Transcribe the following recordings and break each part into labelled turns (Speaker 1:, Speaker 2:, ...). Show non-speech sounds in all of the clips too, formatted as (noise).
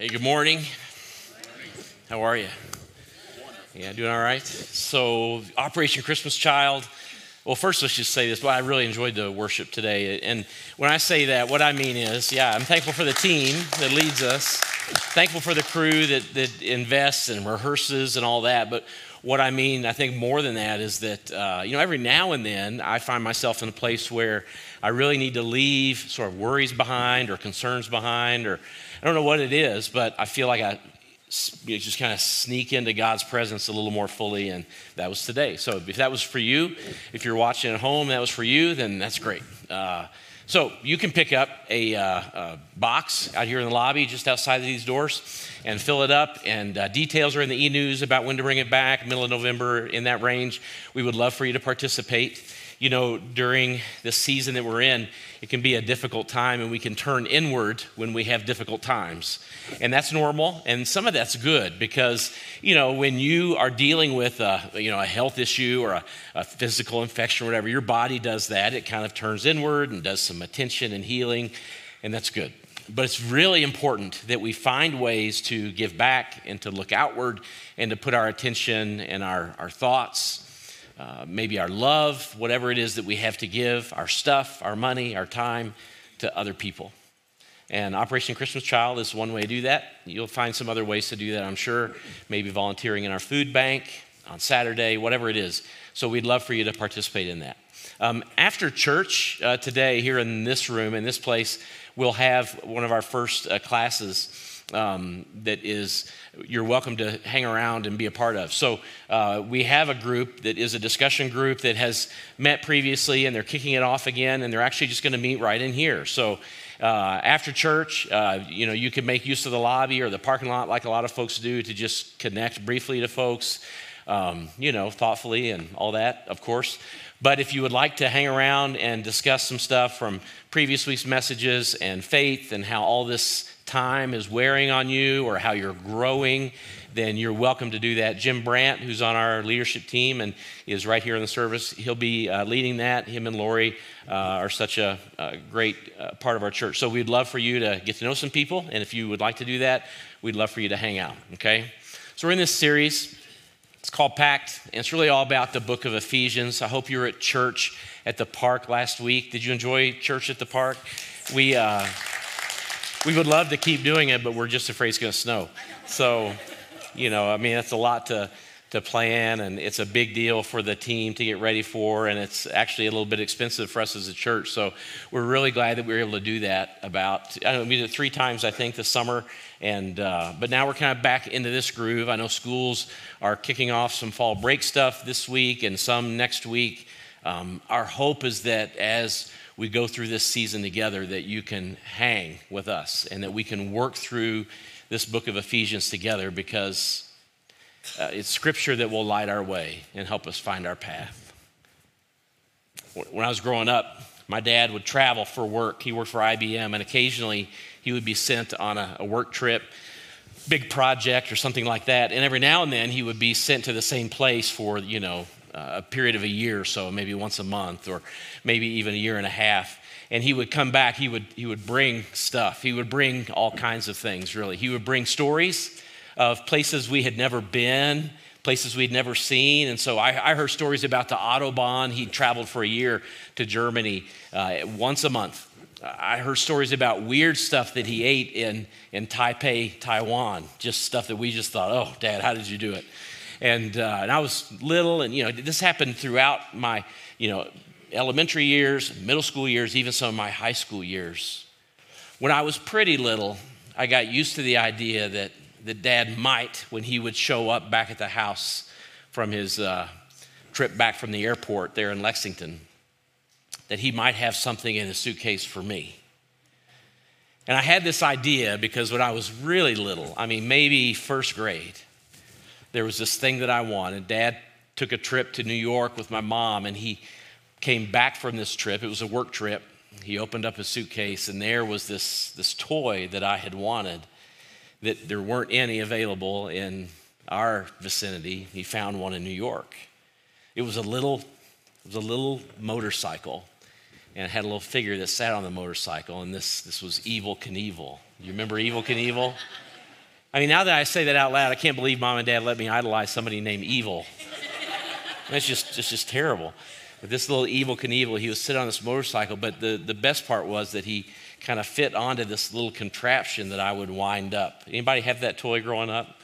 Speaker 1: Hey, good morning. How are you? Yeah, doing all right? So, Operation Christmas Child. Well, first, let's just say this. Well, I really enjoyed the worship today. And when I say that, what I mean is, yeah, I'm thankful for the team that leads us, thankful for the crew that, that invests and rehearses and all that. But what I mean, I think more than that is that, uh, you know, every now and then I find myself in a place where I really need to leave sort of worries behind or concerns behind or I don't know what it is, but I feel like I you just kind of sneak into God's presence a little more fully, and that was today. So if that was for you, if you're watching at home, that was for you, then that's great. Uh, so you can pick up a, uh, a, box out here in the lobby, just outside of these doors, and fill it up. And uh, details are in the e-news about when to bring it back, middle of November, in that range. We would love for you to participate you know, during the season that we're in, it can be a difficult time and we can turn inward when we have difficult times. And that's normal. And some of that's good because, you know, when you are dealing with a, you know, a health issue or a, a physical infection or whatever, your body does that. It kind of turns inward and does some attention and healing. And that's good. But it's really important that we find ways to give back and to look outward and to put our attention and our, our thoughts uh, maybe our love, whatever it is that we have to give, our stuff, our money, our time to other people. And Operation Christmas Child is one way to do that. You'll find some other ways to do that, I'm sure. Maybe volunteering in our food bank on Saturday, whatever it is. So we'd love for you to participate in that. Um, after church uh, today, here in this room, in this place, we'll have one of our first uh, classes um, that is you're welcome to hang around and be a part of. So uh, we have a group that is a discussion group that has met previously, and they're kicking it off again, and they're actually just going to meet right in here. So. Uh, after church, uh, you know, you can make use of the lobby or the parking lot like a lot of folks do to just connect briefly to folks, um, you know, thoughtfully and all that, of course. But if you would like to hang around and discuss some stuff from previous week's messages and faith and how all this time is wearing on you or how you're growing, then you're welcome to do that. Jim Brandt, who's on our leadership team and is right here in the service, he'll be uh, leading that. Him and Lori uh, are such a, a great uh, part of our church. So we'd love for you to get to know some people. And if you would like to do that, we'd love for you to hang out, okay? So we're in this series. It's called Packed, and it's really all about the book of Ephesians. I hope you were at church at the park last week. Did you enjoy church at the park? We, uh, we would love to keep doing it, but we're just afraid it's going to snow. So, you know, I mean, that's a lot to, to plan, and it's a big deal for the team to get ready for, and it's actually a little bit expensive for us as a church. So, we're really glad that we were able to do that. About I know, we did it three times, I think, this summer, and uh, but now we're kind of back into this groove. I know schools are kicking off some fall break stuff this week and some next week. Um, our hope is that as we go through this season together that you can hang with us and that we can work through this book of Ephesians together because uh, it's scripture that will light our way and help us find our path. When I was growing up, my dad would travel for work. He worked for IBM, and occasionally he would be sent on a, a work trip, big project or something like that. And every now and then he would be sent to the same place for, you know, uh, a period of a year or so, maybe once a month or maybe even a year and a half. And he would come back, he would, he would bring stuff. He would bring all kinds of things, really. He would bring stories of places we had never been, places we'd never seen. And so I, I heard stories about the Autobahn. He traveled for a year to Germany uh, once a month. I heard stories about weird stuff that he ate in, in Taipei, Taiwan, just stuff that we just thought, oh, Dad, how did you do it? And, uh, and I was little, and you know, this happened throughout my, you know, elementary years, middle school years, even some of my high school years. When I was pretty little, I got used to the idea that, that dad might, when he would show up back at the house from his uh, trip back from the airport there in Lexington, that he might have something in his suitcase for me. And I had this idea because when I was really little, I mean, maybe first grade, there was this thing that I wanted. Dad took a trip to New York with my mom, and he came back from this trip. It was a work trip. He opened up his suitcase, and there was this, this toy that I had wanted that there weren't any available in our vicinity. He found one in New York. It was a little, it was a little motorcycle, and it had a little figure that sat on the motorcycle, and this, this was Evel Knievel. You remember Evel Knievel? I mean, now that I say that out loud, I can't believe mom and dad let me idolize somebody named Evil. That's just, it's just terrible. But this little Evel Knievel, he was sitting on this motorcycle, but the, the best part was that he kind of fit onto this little contraption that I would wind up. Anybody have that toy growing up?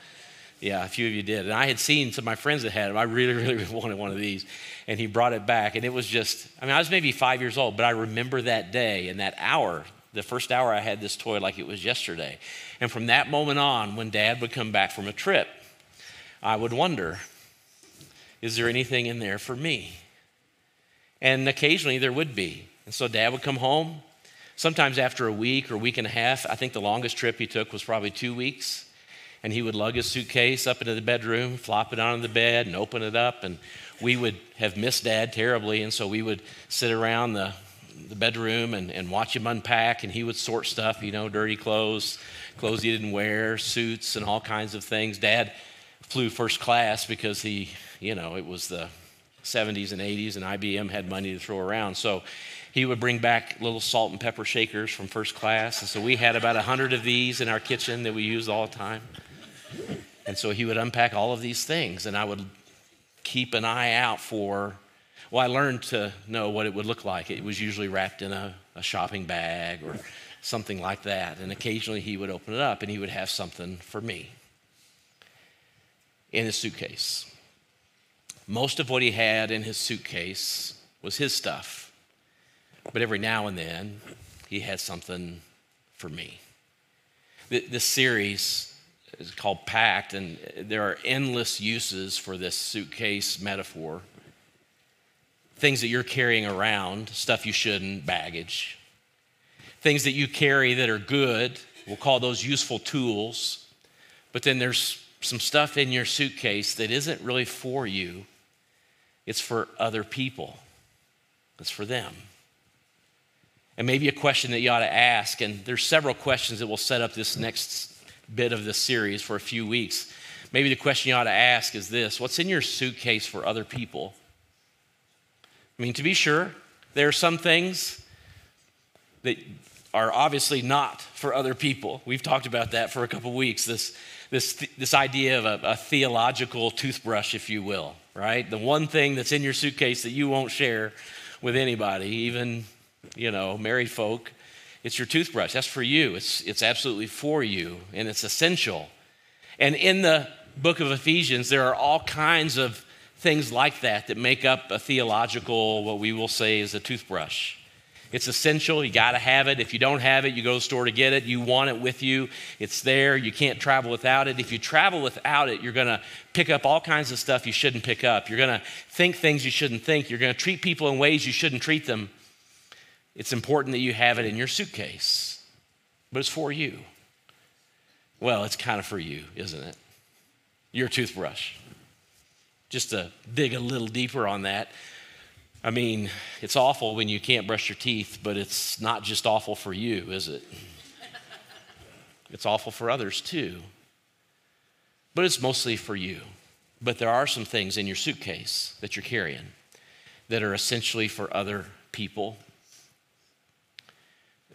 Speaker 1: Yeah, a few of you did. And I had seen some of my friends that had them. I really, (laughs) really wanted one of these. And he brought it back. And it was just, I mean, I was maybe five years old, but I remember that day and that hour, the first hour I had this toy like it was yesterday. And from that moment on, when dad would come back from a trip, I would wonder, is there anything in there for me? And occasionally there would be. And so dad would come home. Sometimes after a week or week and a half, I think the longest trip he took was probably two weeks and he would lug his suitcase up into the bedroom, flop it onto the bed, and open it up. And we would have missed dad terribly. And so we would sit around the, the bedroom and, and watch him unpack, and he would sort stuff, you know, dirty clothes, clothes he didn't wear, suits, and all kinds of things. Dad flew first class because he, you know, it was the 70s and 80s, and IBM had money to throw around. So he would bring back little salt and pepper shakers from first class. And so we had about 100 of these in our kitchen that we used all the time. And so he would unpack all of these things, and I would keep an eye out for. Well, I learned to know what it would look like. It was usually wrapped in a, a shopping bag or something like that. And occasionally he would open it up and he would have something for me in his suitcase. Most of what he had in his suitcase was his stuff. But every now and then, he had something for me. This series is called packed, and there are endless uses for this suitcase metaphor. Things that you're carrying around, stuff you shouldn't, baggage. Things that you carry that are good, we'll call those useful tools. But then there's some stuff in your suitcase that isn't really for you, it's for other people, it's for them. And maybe a question that you ought to ask, and there's several questions that will set up this next bit of this series for a few weeks. Maybe the question you ought to ask is this What's in your suitcase for other people? I mean, to be sure, there are some things that are obviously not for other people. We've talked about that for a couple weeks. This, this, this idea of a, a theological toothbrush, if you will, right? The one thing that's in your suitcase that you won't share with anybody, even, you know, married folk. It's your toothbrush. That's for you. It's, it's absolutely for you, and it's essential. And in the book of Ephesians, there are all kinds of things like that that make up a theological, what we will say is a toothbrush. It's essential. You got to have it. If you don't have it, you go to the store to get it. You want it with you. It's there. You can't travel without it. If you travel without it, you're going to pick up all kinds of stuff you shouldn't pick up. You're going to think things you shouldn't think. You're going to treat people in ways you shouldn't treat them it's important that you have it in your suitcase, but it's for you. Well, it's kind of for you, isn't it? Your toothbrush. Just to dig a little deeper on that, I mean, it's awful when you can't brush your teeth, but it's not just awful for you, is it? It's awful for others too. But it's mostly for you. But there are some things in your suitcase that you're carrying that are essentially for other people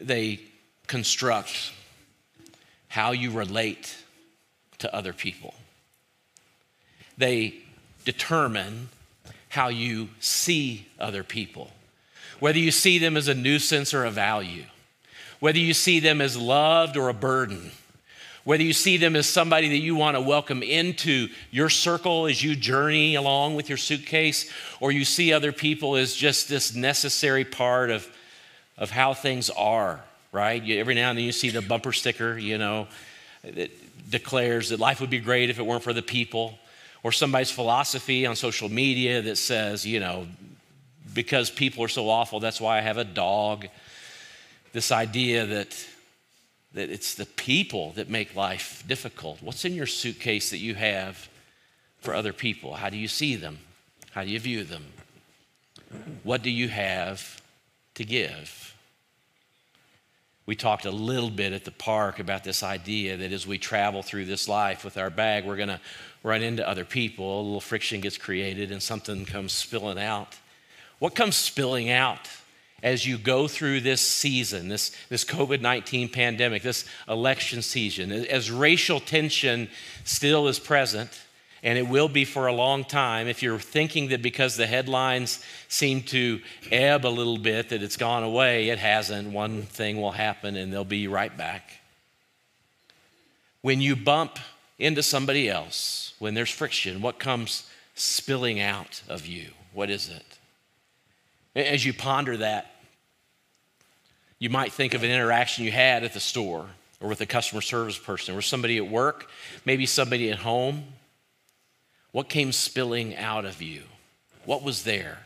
Speaker 1: they construct how you relate to other people. They determine how you see other people, whether you see them as a nuisance or a value, whether you see them as loved or a burden, whether you see them as somebody that you want to welcome into your circle as you journey along with your suitcase, or you see other people as just this necessary part of of how things are, right? You, every now and then you see the bumper sticker, you know, that declares that life would be great if it weren't for the people, or somebody's philosophy on social media that says, you know, because people are so awful, that's why I have a dog. This idea that that it's the people that make life difficult. What's in your suitcase that you have for other people? How do you see them? How do you view them? What do you have to give? We talked a little bit at the park about this idea that as we travel through this life with our bag, we're going to run into other people. A little friction gets created and something comes spilling out. What comes spilling out as you go through this season, this, this COVID 19 pandemic, this election season, as racial tension still is present, and it will be for a long time. If you're thinking that because the headlines seem to ebb a little bit that it's gone away, it hasn't. One thing will happen and they'll be right back. When you bump into somebody else, when there's friction, what comes spilling out of you? What is it? As you ponder that, you might think of an interaction you had at the store or with a customer service person or somebody at work, maybe somebody at home. What came spilling out of you? What was there?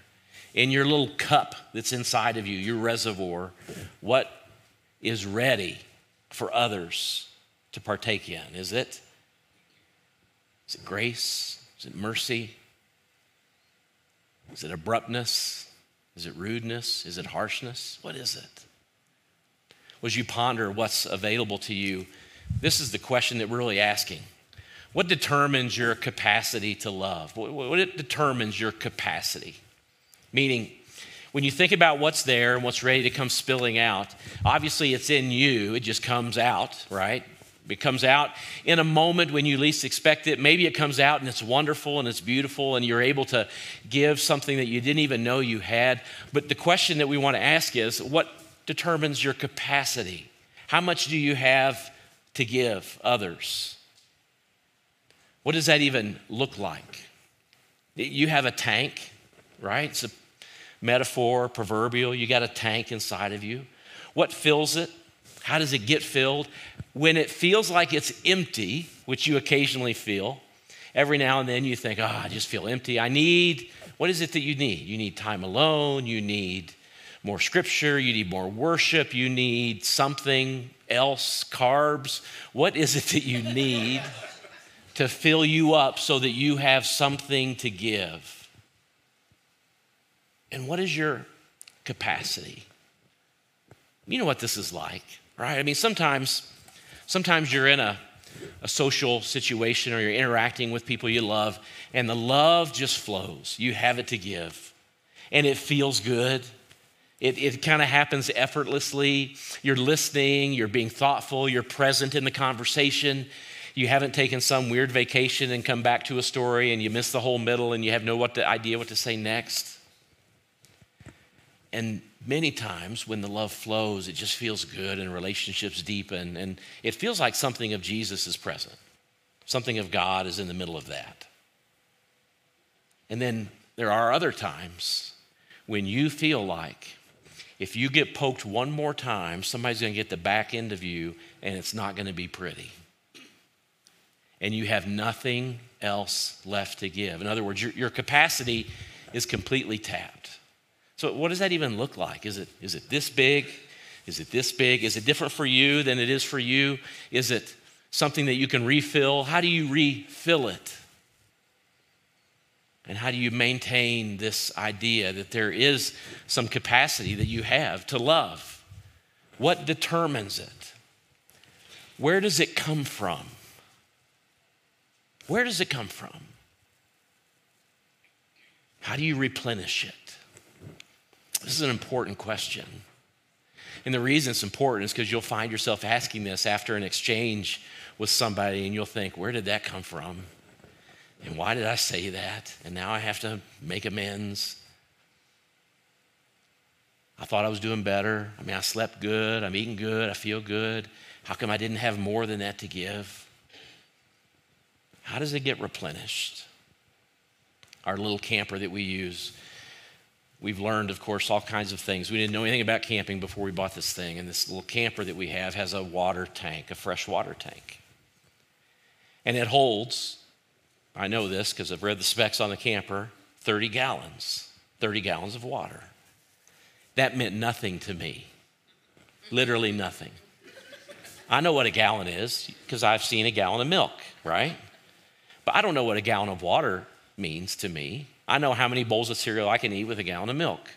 Speaker 1: In your little cup that's inside of you, your reservoir, what is ready for others to partake in? Is it? Is it grace? Is it mercy? Is it abruptness? Is it rudeness? Is it harshness? What is it? As you ponder what's available to you, this is the question that we're really asking. What determines your capacity to love? What determines your capacity? Meaning, when you think about what's there and what's ready to come spilling out, obviously it's in you, it just comes out, right? It comes out in a moment when you least expect it. Maybe it comes out and it's wonderful and it's beautiful and you're able to give something that you didn't even know you had. But the question that we want to ask is what determines your capacity? How much do you have to give others? What does that even look like? You have a tank, right? It's a metaphor, proverbial. You got a tank inside of you. What fills it? How does it get filled? When it feels like it's empty, which you occasionally feel, every now and then you think, oh, I just feel empty. I need, what is it that you need? You need time alone. You need more scripture. You need more worship. You need something else, carbs. What is it that you need to fill you up so that you have something to give? And what is your capacity? You know what this is like right? I mean, sometimes, sometimes you're in a, a social situation or you're interacting with people you love, and the love just flows. You have it to give, and it feels good. It, it kind of happens effortlessly. You're listening, you're being thoughtful, you're present in the conversation. You haven't taken some weird vacation and come back to a story and you miss the whole middle and you have no what to, idea what to say next. And many times when the love flows, it just feels good and relationships deepen. And it feels like something of Jesus is present, something of God is in the middle of that. And then there are other times when you feel like if you get poked one more time, somebody's going to get the back end of you and it's not going to be pretty. And you have nothing else left to give. In other words, your, your capacity is completely tapped. So, what does that even look like? Is it, is it this big? Is it this big? Is it different for you than it is for you? Is it something that you can refill? How do you refill it? And how do you maintain this idea that there is some capacity that you have to love? What determines it? Where does it come from? Where does it come from? How do you replenish it? This is an important question. And the reason it's important is because you'll find yourself asking this after an exchange with somebody, and you'll think, where did that come from? And why did I say that? And now I have to make amends. I thought I was doing better. I mean, I slept good. I'm eating good. I feel good. How come I didn't have more than that to give? How does it get replenished? Our little camper that we use We've learned, of course, all kinds of things. We didn't know anything about camping before we bought this thing. And this little camper that we have has a water tank, a fresh water tank. And it holds, I know this because I've read the specs on the camper, 30 gallons, 30 gallons of water. That meant nothing to me, literally nothing. I know what a gallon is because I've seen a gallon of milk, right? But I don't know what a gallon of water means to me. I know how many bowls of cereal I can eat with a gallon of milk.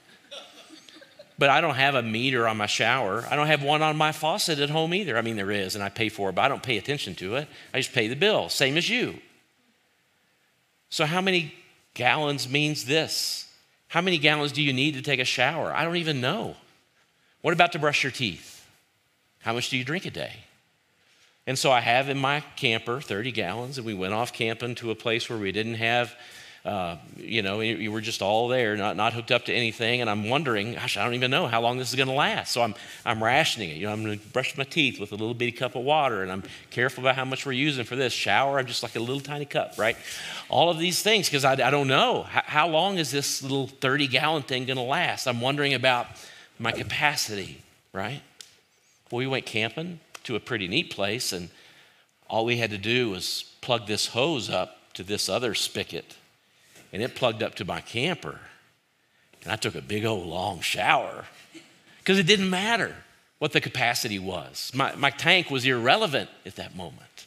Speaker 1: But I don't have a meter on my shower. I don't have one on my faucet at home either. I mean, there is, and I pay for it, but I don't pay attention to it. I just pay the bill, same as you. So, how many gallons means this? How many gallons do you need to take a shower? I don't even know. What about to brush your teeth? How much do you drink a day? And so I have in my camper 30 gallons, and we went off camping to a place where we didn't have uh, you know, you were just all there, not, not hooked up to anything. And I'm wondering, gosh, I don't even know how long this is going to last. So I'm, I'm rationing it. You know, I'm going to brush my teeth with a little bitty cup of water, and I'm careful about how much we're using for this. Shower, I'm just like a little tiny cup, right? All of these things, because I, I don't know. How, how long is this little 30 gallon thing going to last? I'm wondering about my capacity, right? Well, we went camping to a pretty neat place, and all we had to do was plug this hose up to this other spigot and it plugged up to my camper. And I took a big old long shower because it didn't matter what the capacity was. My, my tank was irrelevant at that moment.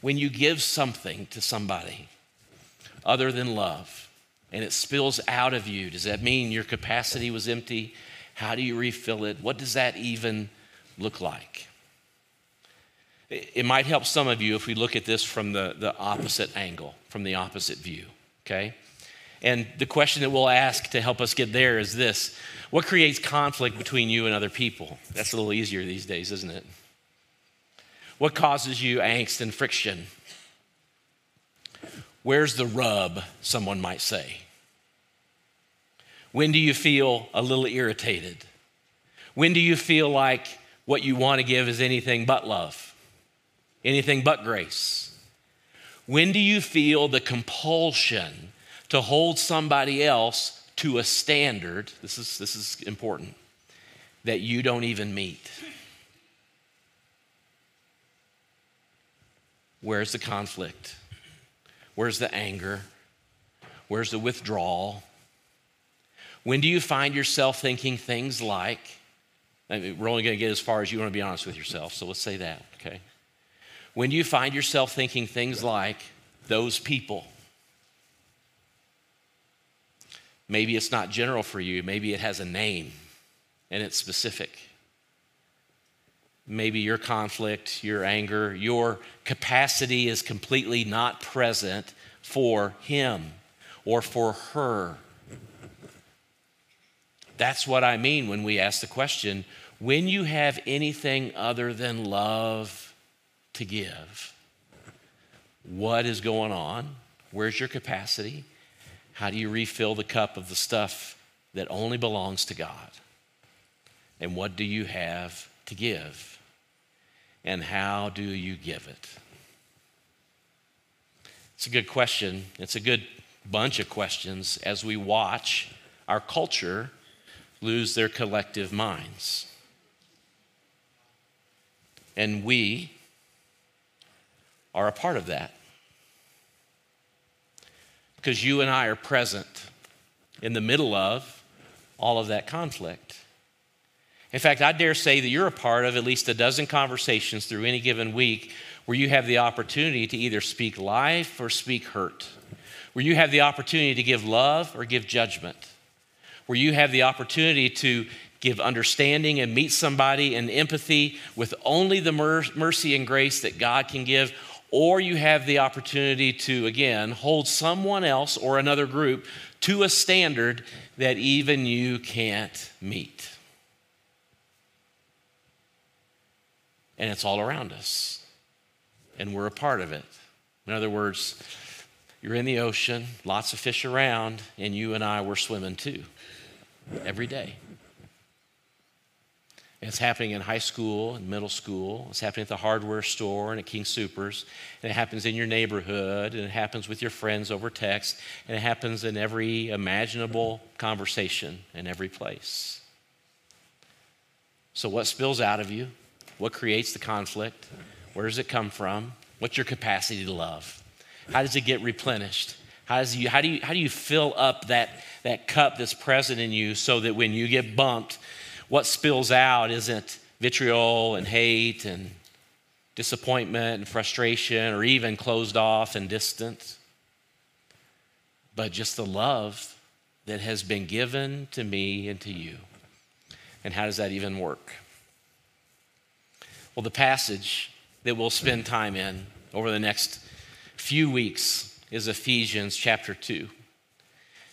Speaker 1: When you give something to somebody other than love and it spills out of you, does that mean your capacity was empty? How do you refill it? What does that even look like? It might help some of you if we look at this from the, the opposite angle, from the opposite view, okay? And the question that we'll ask to help us get there is this What creates conflict between you and other people? That's a little easier these days, isn't it? What causes you angst and friction? Where's the rub, someone might say? When do you feel a little irritated? When do you feel like what you want to give is anything but love? anything but grace? When do you feel the compulsion to hold somebody else to a standard? This is, this is important that you don't even meet. Where's the conflict? Where's the anger? Where's the withdrawal? When do you find yourself thinking things like, I mean, we're only going to get as far as you want to be honest with yourself, so let's say that, okay? when you find yourself thinking things like, those people. Maybe it's not general for you, maybe it has a name and it's specific. Maybe your conflict, your anger, your capacity is completely not present for him or for her. That's what I mean when we ask the question when you have anything other than love to give. What is going on? Where's your capacity? How do you refill the cup of the stuff that only belongs to God? And what do you have to give? And how do you give it? It's a good question. It's a good bunch of questions as we watch our culture lose their collective minds. And we, are a part of that. Because you and I are present in the middle of all of that conflict. In fact, I dare say that you're a part of at least a dozen conversations through any given week where you have the opportunity to either speak life or speak hurt, where you have the opportunity to give love or give judgment, where you have the opportunity to give understanding and meet somebody in empathy with only the mercy and grace that God can give, or you have the opportunity to, again, hold someone else or another group to a standard that even you can't meet. And it's all around us, and we're a part of it. In other words, you're in the ocean, lots of fish around, and you and I were swimming too every day. It's happening in high school and middle school. It's happening at the hardware store and at King Supers. And it happens in your neighborhood. And it happens with your friends over text. And it happens in every imaginable conversation in every place. So, what spills out of you? What creates the conflict? Where does it come from? What's your capacity to love? How does it get replenished? How, does you, how, do, you, how do you fill up that, that cup that's present in you so that when you get bumped, what spills out isn't vitriol and hate and disappointment and frustration or even closed off and distant, but just the love that has been given to me and to you. And how does that even work? Well, the passage that we'll spend time in over the next few weeks is Ephesians chapter 2.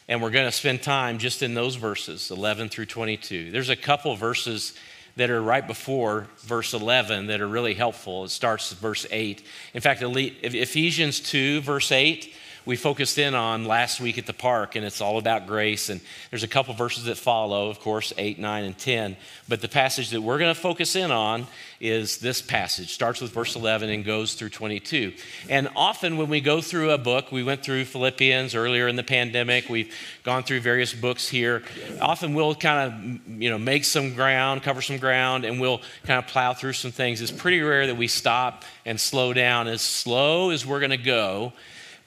Speaker 1: And we're going to spend time just in those verses, 11 through 22. There's a couple verses that are right before verse 11 that are really helpful. It starts verse 8. In fact, Ephesians 2, verse 8 we focused in on last week at the park, and it's all about grace. And there's a couple verses that follow, of course, 8, 9, and 10. But the passage that we're going to focus in on is this passage. Starts with verse 11 and goes through 22. And often when we go through a book, we went through Philippians earlier in the pandemic. We've gone through various books here. Often we'll kind of, you know, make some ground, cover some ground, and we'll kind of plow through some things. It's pretty rare that we stop and slow down as slow as we're going to go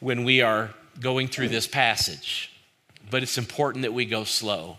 Speaker 1: when we are going through this passage. But it's important that we go slow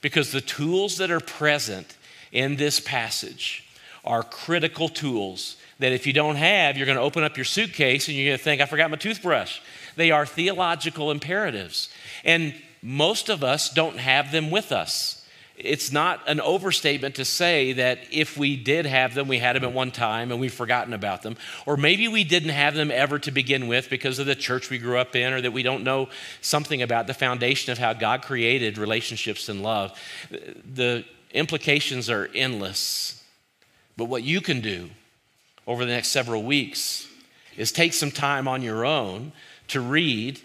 Speaker 1: because the tools that are present in this passage are critical tools that if you don't have, you're going to open up your suitcase and you're going to think, I forgot my toothbrush. They are theological imperatives. And most of us don't have them with us it's not an overstatement to say that if we did have them, we had them at one time and we've forgotten about them. Or maybe we didn't have them ever to begin with because of the church we grew up in, or that we don't know something about the foundation of how God created relationships and love. The implications are endless. But what you can do over the next several weeks is take some time on your own to read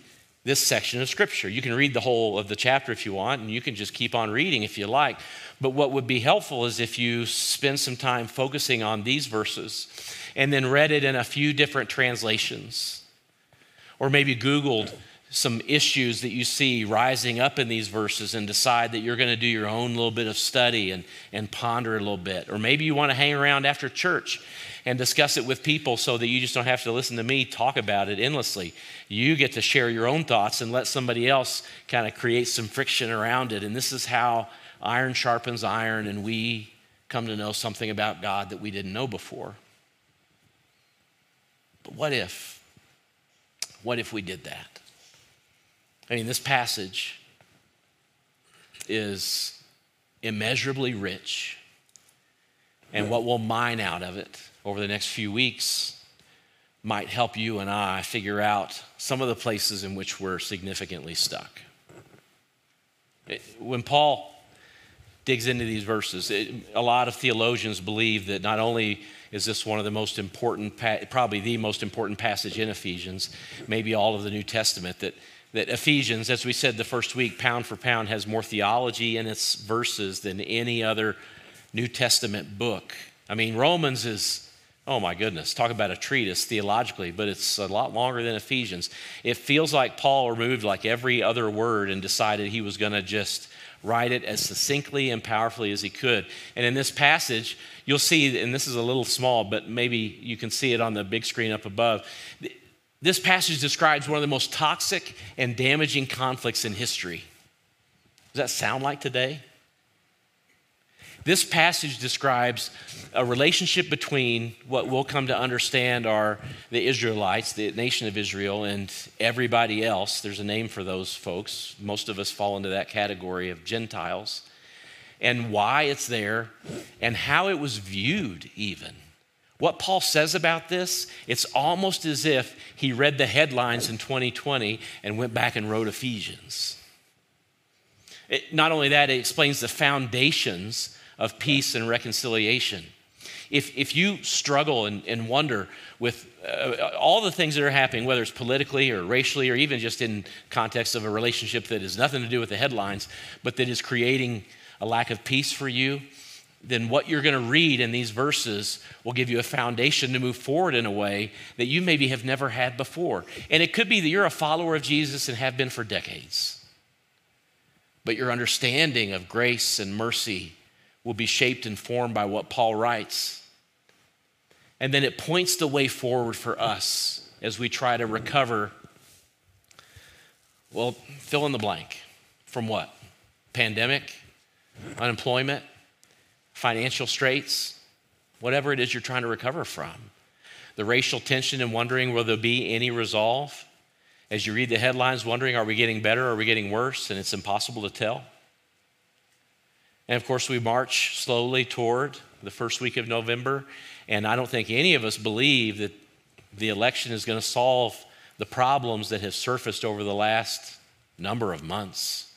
Speaker 1: this section of scripture. You can read the whole of the chapter if you want, and you can just keep on reading if you like. But what would be helpful is if you spend some time focusing on these verses and then read it in a few different translations. Or maybe Googled some issues that you see rising up in these verses and decide that you're going to do your own little bit of study and, and ponder a little bit. Or maybe you want to hang around after church and discuss it with people so that you just don't have to listen to me talk about it endlessly. You get to share your own thoughts and let somebody else kind of create some friction around it. And this is how iron sharpens iron, and we come to know something about God that we didn't know before. But what if? What if we did that? I mean, this passage is immeasurably rich, and what we'll mine out of it over the next few weeks might help you and I figure out some of the places in which we're significantly stuck. When Paul digs into these verses, it, a lot of theologians believe that not only is this one of the most important, probably the most important passage in Ephesians, maybe all of the New Testament, that, that Ephesians, as we said the first week, pound for pound, has more theology in its verses than any other New Testament book. I mean, Romans is Oh my goodness, talk about a treatise theologically, but it's a lot longer than Ephesians. It feels like Paul removed like every other word and decided he was going to just write it as succinctly and powerfully as he could. And in this passage, you'll see, and this is a little small, but maybe you can see it on the big screen up above. This passage describes one of the most toxic and damaging conflicts in history. Does that sound like today? This passage describes a relationship between what we'll come to understand are the Israelites, the nation of Israel, and everybody else. There's a name for those folks. Most of us fall into that category of Gentiles. And why it's there, and how it was viewed, even. What Paul says about this, it's almost as if he read the headlines in 2020 and went back and wrote Ephesians. It, not only that, it explains the foundations of peace and reconciliation. If, if you struggle and, and wonder with uh, all the things that are happening, whether it's politically or racially or even just in context of a relationship that has nothing to do with the headlines, but that is creating a lack of peace for you, then what you're going to read in these verses will give you a foundation to move forward in a way that you maybe have never had before. And it could be that you're a follower of Jesus and have been for decades. But your understanding of grace and mercy will be shaped and formed by what Paul writes. And then it points the way forward for us as we try to recover. Well, fill in the blank. From what? Pandemic, unemployment, financial straits, whatever it is you're trying to recover from. The racial tension and wondering will there be any resolve? As you read the headlines, wondering are we getting better are we getting worse? And it's impossible to tell. And of course, we march slowly toward the first week of November. And I don't think any of us believe that the election is going to solve the problems that have surfaced over the last number of months.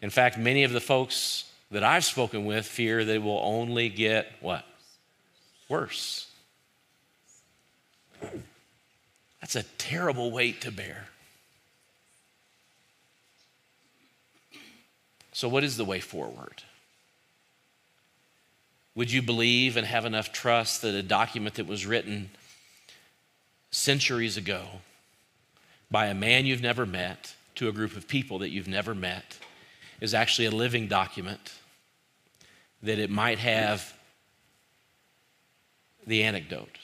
Speaker 1: In fact, many of the folks that I've spoken with fear they will only get what? Worse. That's a terrible weight to bear. So, what is the way forward? Would you believe and have enough trust that a document that was written centuries ago by a man you've never met to a group of people that you've never met is actually a living document, that it might have the anecdote,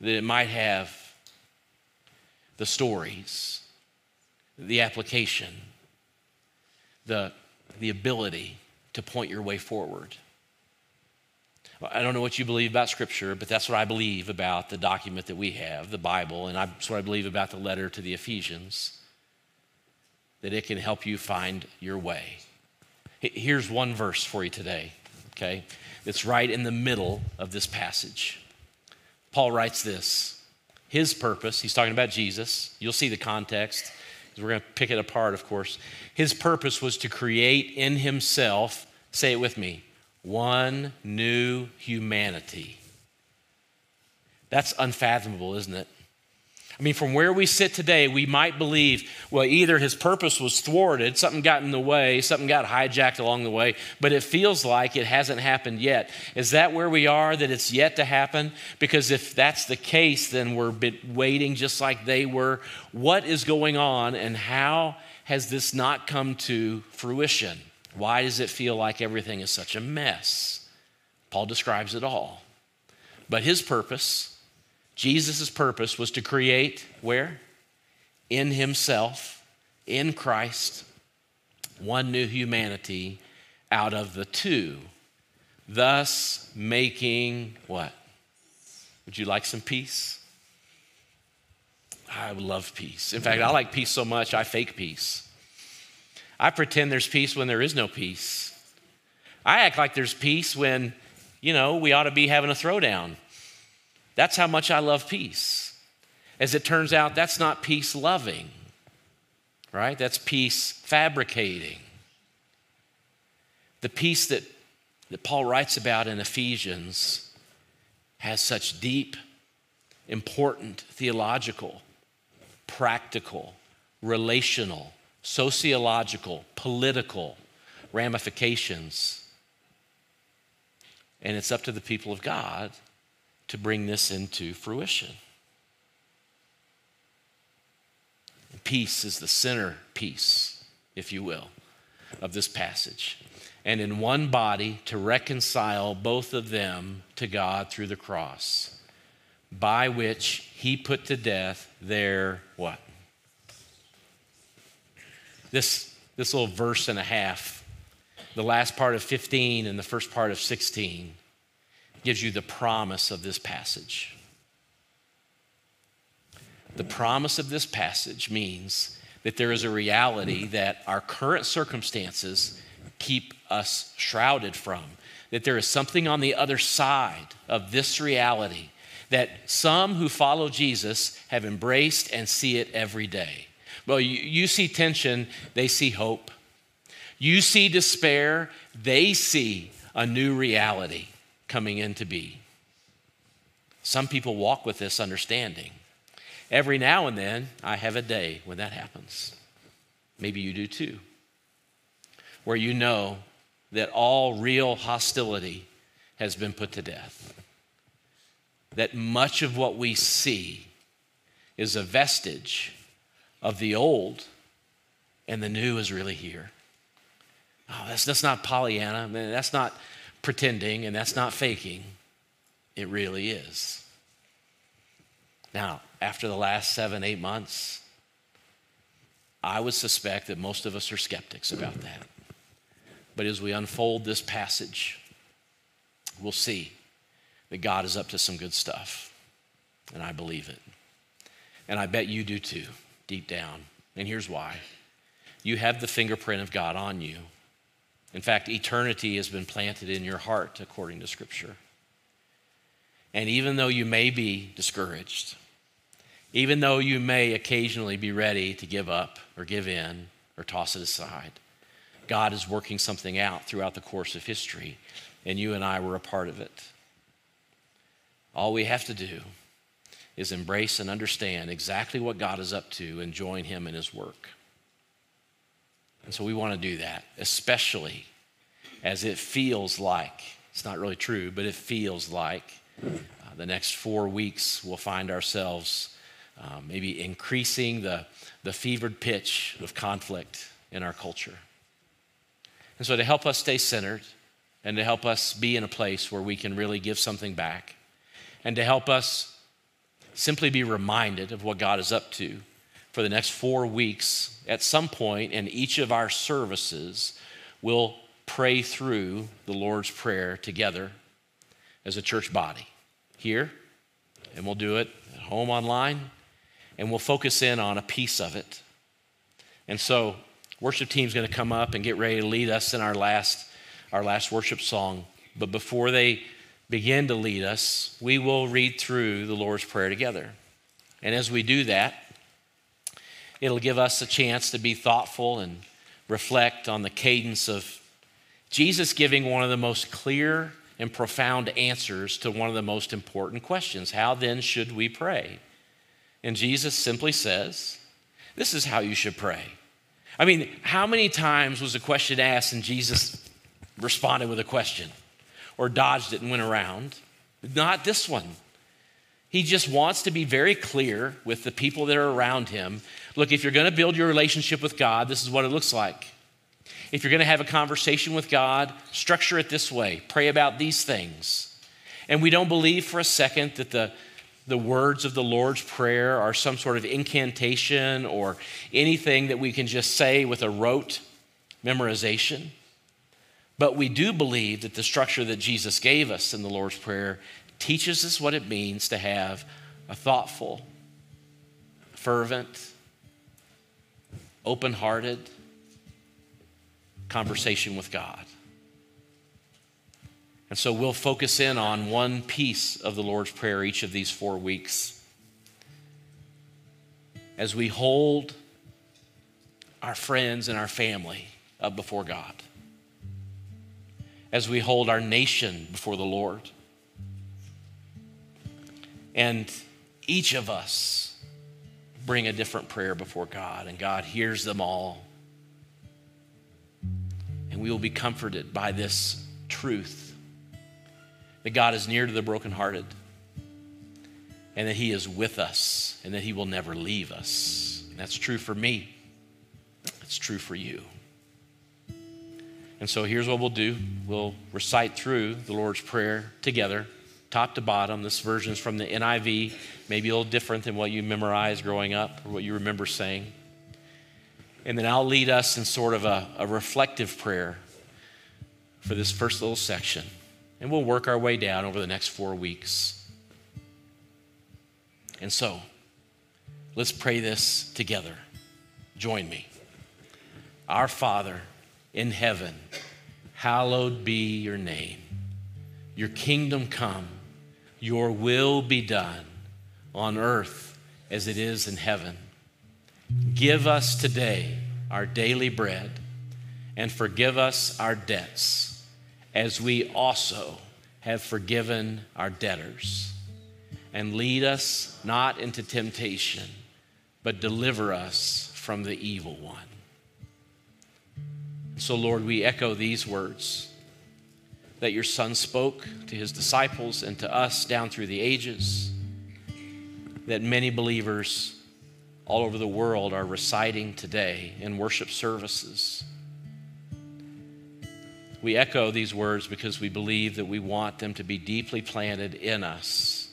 Speaker 1: that it might have the stories, the application, the, the ability to point your way forward. I don't know what you believe about Scripture, but that's what I believe about the document that we have, the Bible, and that's what I believe about the letter to the Ephesians, that it can help you find your way. Here's one verse for you today, okay? It's right in the middle of this passage. Paul writes this His purpose, he's talking about Jesus. You'll see the context, we're going to pick it apart, of course. His purpose was to create in himself, say it with me, one new humanity. That's unfathomable, isn't it? I mean, from where we sit today, we might believe, well, either his purpose was thwarted, something got in the way, something got hijacked along the way, but it feels like it hasn't happened yet. Is that where we are, that it's yet to happen? Because if that's the case, then we're waiting just like they were. What is going on, and how has this not come to fruition? Why does it feel like everything is such a mess? Paul describes it all. But his purpose, Jesus' purpose, was to create where? In himself, in Christ, one new humanity out of the two, thus making what? Would you like some peace? I love peace. In fact, I like peace so much, I fake peace. I pretend there's peace when there is no peace. I act like there's peace when, you know, we ought to be having a throwdown. That's how much I love peace. As it turns out, that's not peace loving, right? That's peace fabricating. The peace that, that Paul writes about in Ephesians has such deep, important theological, practical, relational, sociological, political ramifications. And it's up to the people of God to bring this into fruition. Peace is the center piece, if you will, of this passage. And in one body to reconcile both of them to God through the cross, by which he put to death their what? this, this little verse and a half, the last part of 15 and the first part of 16, gives you the promise of this passage. The promise of this passage means that there is a reality that our current circumstances keep us shrouded from, that there is something on the other side of this reality that some who follow Jesus have embraced and see it every day. Well, you, you see tension, they see hope. You see despair, they see a new reality coming into be. Some people walk with this understanding. Every now and then, I have a day when that happens. Maybe you do too. Where you know that all real hostility has been put to death. That much of what we see is a vestige of the old, and the new is really here. Oh, that's, that's not Pollyanna. That's not pretending and that's not faking. It really is. Now, after the last seven, eight months, I would suspect that most of us are skeptics about that. But as we unfold this passage, we'll see that God is up to some good stuff. And I believe it. And I bet you do too deep down. And here's why you have the fingerprint of God on you. In fact, eternity has been planted in your heart according to Scripture. And even though you may be discouraged, even though you may occasionally be ready to give up or give in or toss it aside. God is working something out throughout the course of history, and you and I were a part of it. All we have to do is embrace and understand exactly what God is up to and join Him in His work. And so we want to do that, especially as it feels like, it's not really true, but it feels like uh, the next four weeks we'll find ourselves um, maybe increasing the, the fevered pitch of conflict in our culture. And so, to help us stay centered and to help us be in a place where we can really give something back, and to help us simply be reminded of what God is up to for the next four weeks, at some point in each of our services, we'll pray through the Lord's Prayer together as a church body here, and we'll do it at home online, and we'll focus in on a piece of it. And so, worship team's going to come up and get ready to lead us in our last our last worship song. But before they begin to lead us, we will read through the Lord's Prayer together. And as we do that, it'll give us a chance to be thoughtful and reflect on the cadence of Jesus giving one of the most clear and profound answers to one of the most important questions How then should we pray? And Jesus simply says, This is how you should pray. I mean, how many times was a question asked and Jesus responded with a question or dodged it and went around? Not this one. He just wants to be very clear with the people that are around him. Look, if you're going to build your relationship with God, this is what it looks like. If you're going to have a conversation with God, structure it this way pray about these things. And we don't believe for a second that the, the words of the Lord's Prayer are some sort of incantation or anything that we can just say with a rote memorization. But we do believe that the structure that Jesus gave us in the Lord's Prayer teaches us what it means to have a thoughtful, fervent, open hearted conversation with God. And so we'll focus in on one piece of the Lord's Prayer each of these four weeks. As we hold our friends and our family up before God, as we hold our nation before the Lord. And each of us bring a different prayer before God, and God hears them all. And we will be comforted by this truth that God is near to the brokenhearted and that He is with us and that He will never leave us. And that's true for me, it's true for you. And so here's what we'll do we'll recite through the Lord's Prayer together, top to bottom. This version is from the NIV, maybe a little different than what you memorized growing up or what you remember saying. And then I'll lead us in sort of a, a reflective prayer for this first little section. And we'll work our way down over the next four weeks. And so, let's pray this together. Join me. Our Father in heaven, hallowed be your name. Your kingdom come, your will be done on earth as it is in heaven. Give us today our daily bread and forgive us our debts as we also have forgiven our debtors. And lead us not into temptation, but deliver us from the evil one. So, Lord, we echo these words that your Son spoke to his disciples and to us down through the ages, that many believers all over the world are reciting today in worship services. We echo these words because we believe that we want them to be deeply planted in us.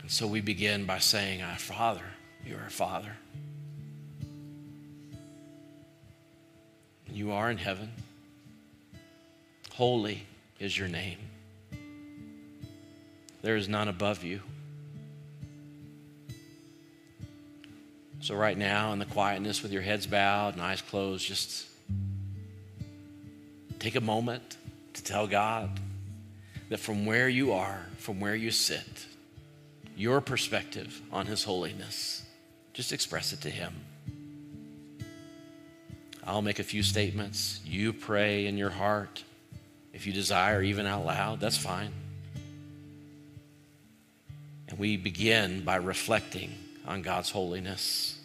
Speaker 1: And so we begin by saying, Our Father, you are our Father. You are in heaven. Holy is your name. There is none above you. So, right now, in the quietness with your heads bowed and eyes closed, just take a moment to tell God that from where you are, from where you sit, your perspective on His holiness, just express it to Him. I'll make a few statements. You pray in your heart. If you desire, even out loud, that's fine. And we begin by reflecting on God's holiness.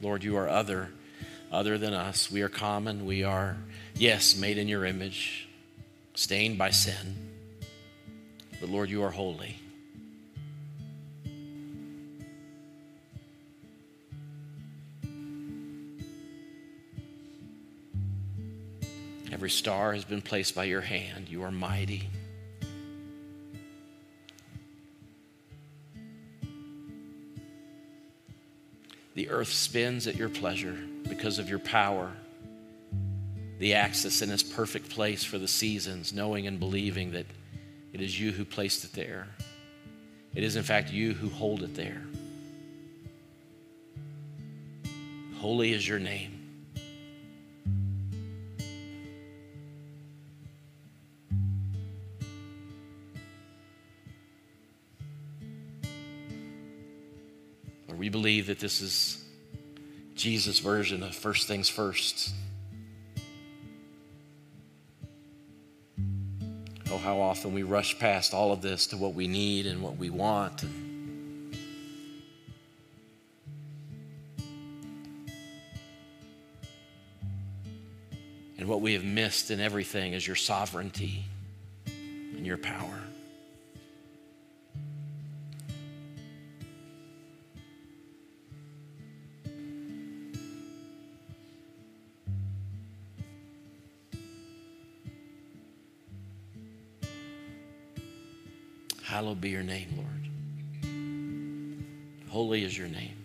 Speaker 1: Lord, you are other, other than us. We are common. We are, yes, made in your image, stained by sin. But Lord, you are holy. Every star has been placed by your hand. You are mighty. The earth spins at your pleasure because of your power. The axis in its perfect place for the seasons, knowing and believing that it is you who placed it there. It is, in fact, you who hold it there. Holy is your name. Believe that this is Jesus' version of first things first. Oh, how often we rush past all of this to what we need and what we want. And, what we have missed in everything is your sovereignty and your power. Be your name, Lord. Holy is your name.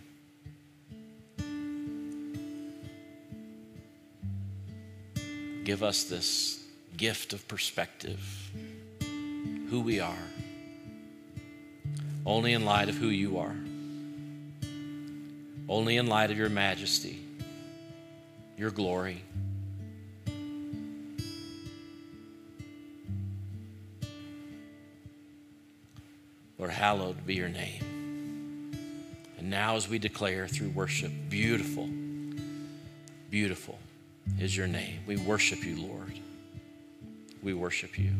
Speaker 1: Give us this gift of perspective, who we are, only in light of who you are, only in light of your majesty, your glory. Be your name. And now, as we declare through worship, beautiful, beautiful is your name. We worship you, Lord. We worship you.